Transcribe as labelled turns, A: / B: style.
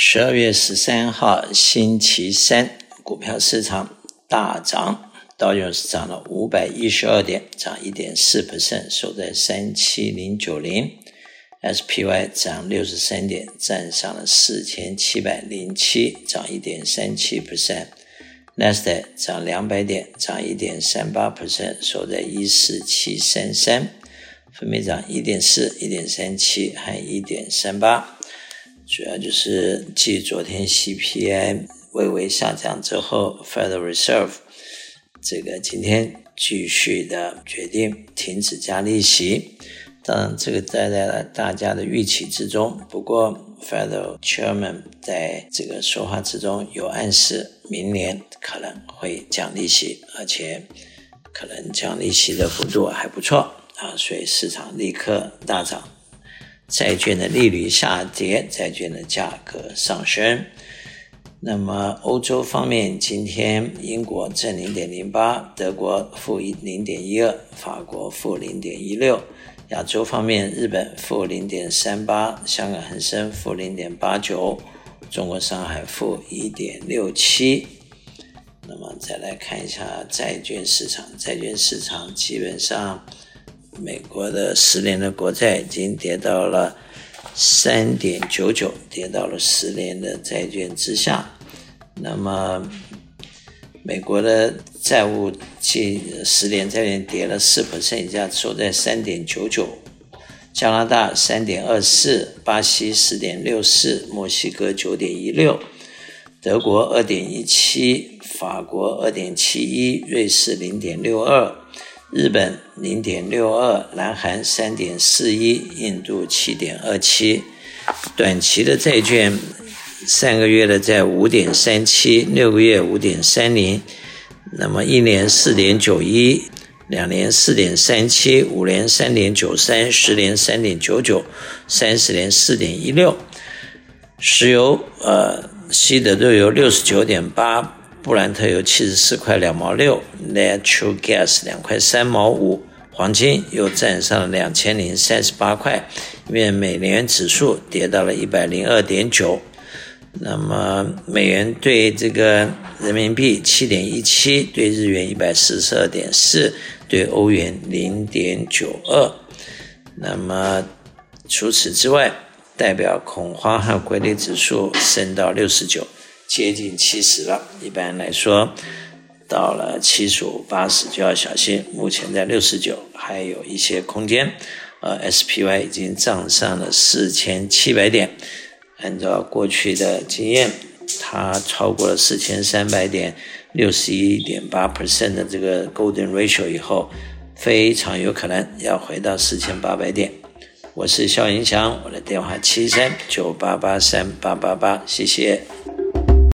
A: 十二月十三号星期三，股票市场大涨，道琼斯涨了五百一十二点，涨一点四 percent，收在三七零九零；SPY 涨六十三点，站上了四千七百零七，涨一点三七 percent。纳斯达克涨两百点，涨一点三八 percent，收在一四七三三，分别涨一点四、一点三七和一点三八。主要就是继昨天 CPI 微微下降之后，Federal Reserve 这个今天继续的决定停止加利息。当然，这个在在了大家的预期之中。不过，Federal Chairman 在这个说话之中有暗示，明年可能会降利息，而且可能降利息的幅度还不错啊，所以市场立刻大涨，债券的利率下跌，债券的价格上升。那么欧洲方面，今天英国正零点零八，德国负一零点一二，法国负零点一六。亚洲方面，日本负零点三八，香港恒生负零点八九，中国上海负一点六七。那么再来看一下债券市场，债券市场基本上，美国的十年的国债已经跌到了三点九九，跌到了十年的债券之下。那么。美国的债务近十年债券跌了四百分以下，收在三点九九。加拿大三点二四，巴西四点六四，墨西哥九点一六，德国二点一七，法国二点七一，瑞士零点六二，日本零点六二，南韩三点四一，印度七点二七。短期的债券。三个月的在五点三七，六个月五点三零，那么一年四点九一，两年四点三七，五年三点九三，十年三点九九，三十年四点一六。石油，呃，西德州油六十九点八，布兰特油七十四块两毛六，Natural Gas 两块三毛五，黄金又站上了两千零三十八块，因为美元指数跌到了一百零二点九。那么美元兑这个人民币七点一七，对日元一百四十二点四，对欧元零点九二。那么除此之外，代表恐慌和规律指数升到六十九，接近七十了。一般来说，到了七十五、八十就要小心。目前在六十九，还有一些空间。呃，SPY 已经涨上了四千七百点。按照过去的经验，它超过了四千三百点，六十一点八 percent 的这个 Golden Ratio 以后，非常有可能要回到四千八百点。我是肖云强，我的电话七三九八八三八八八，谢谢。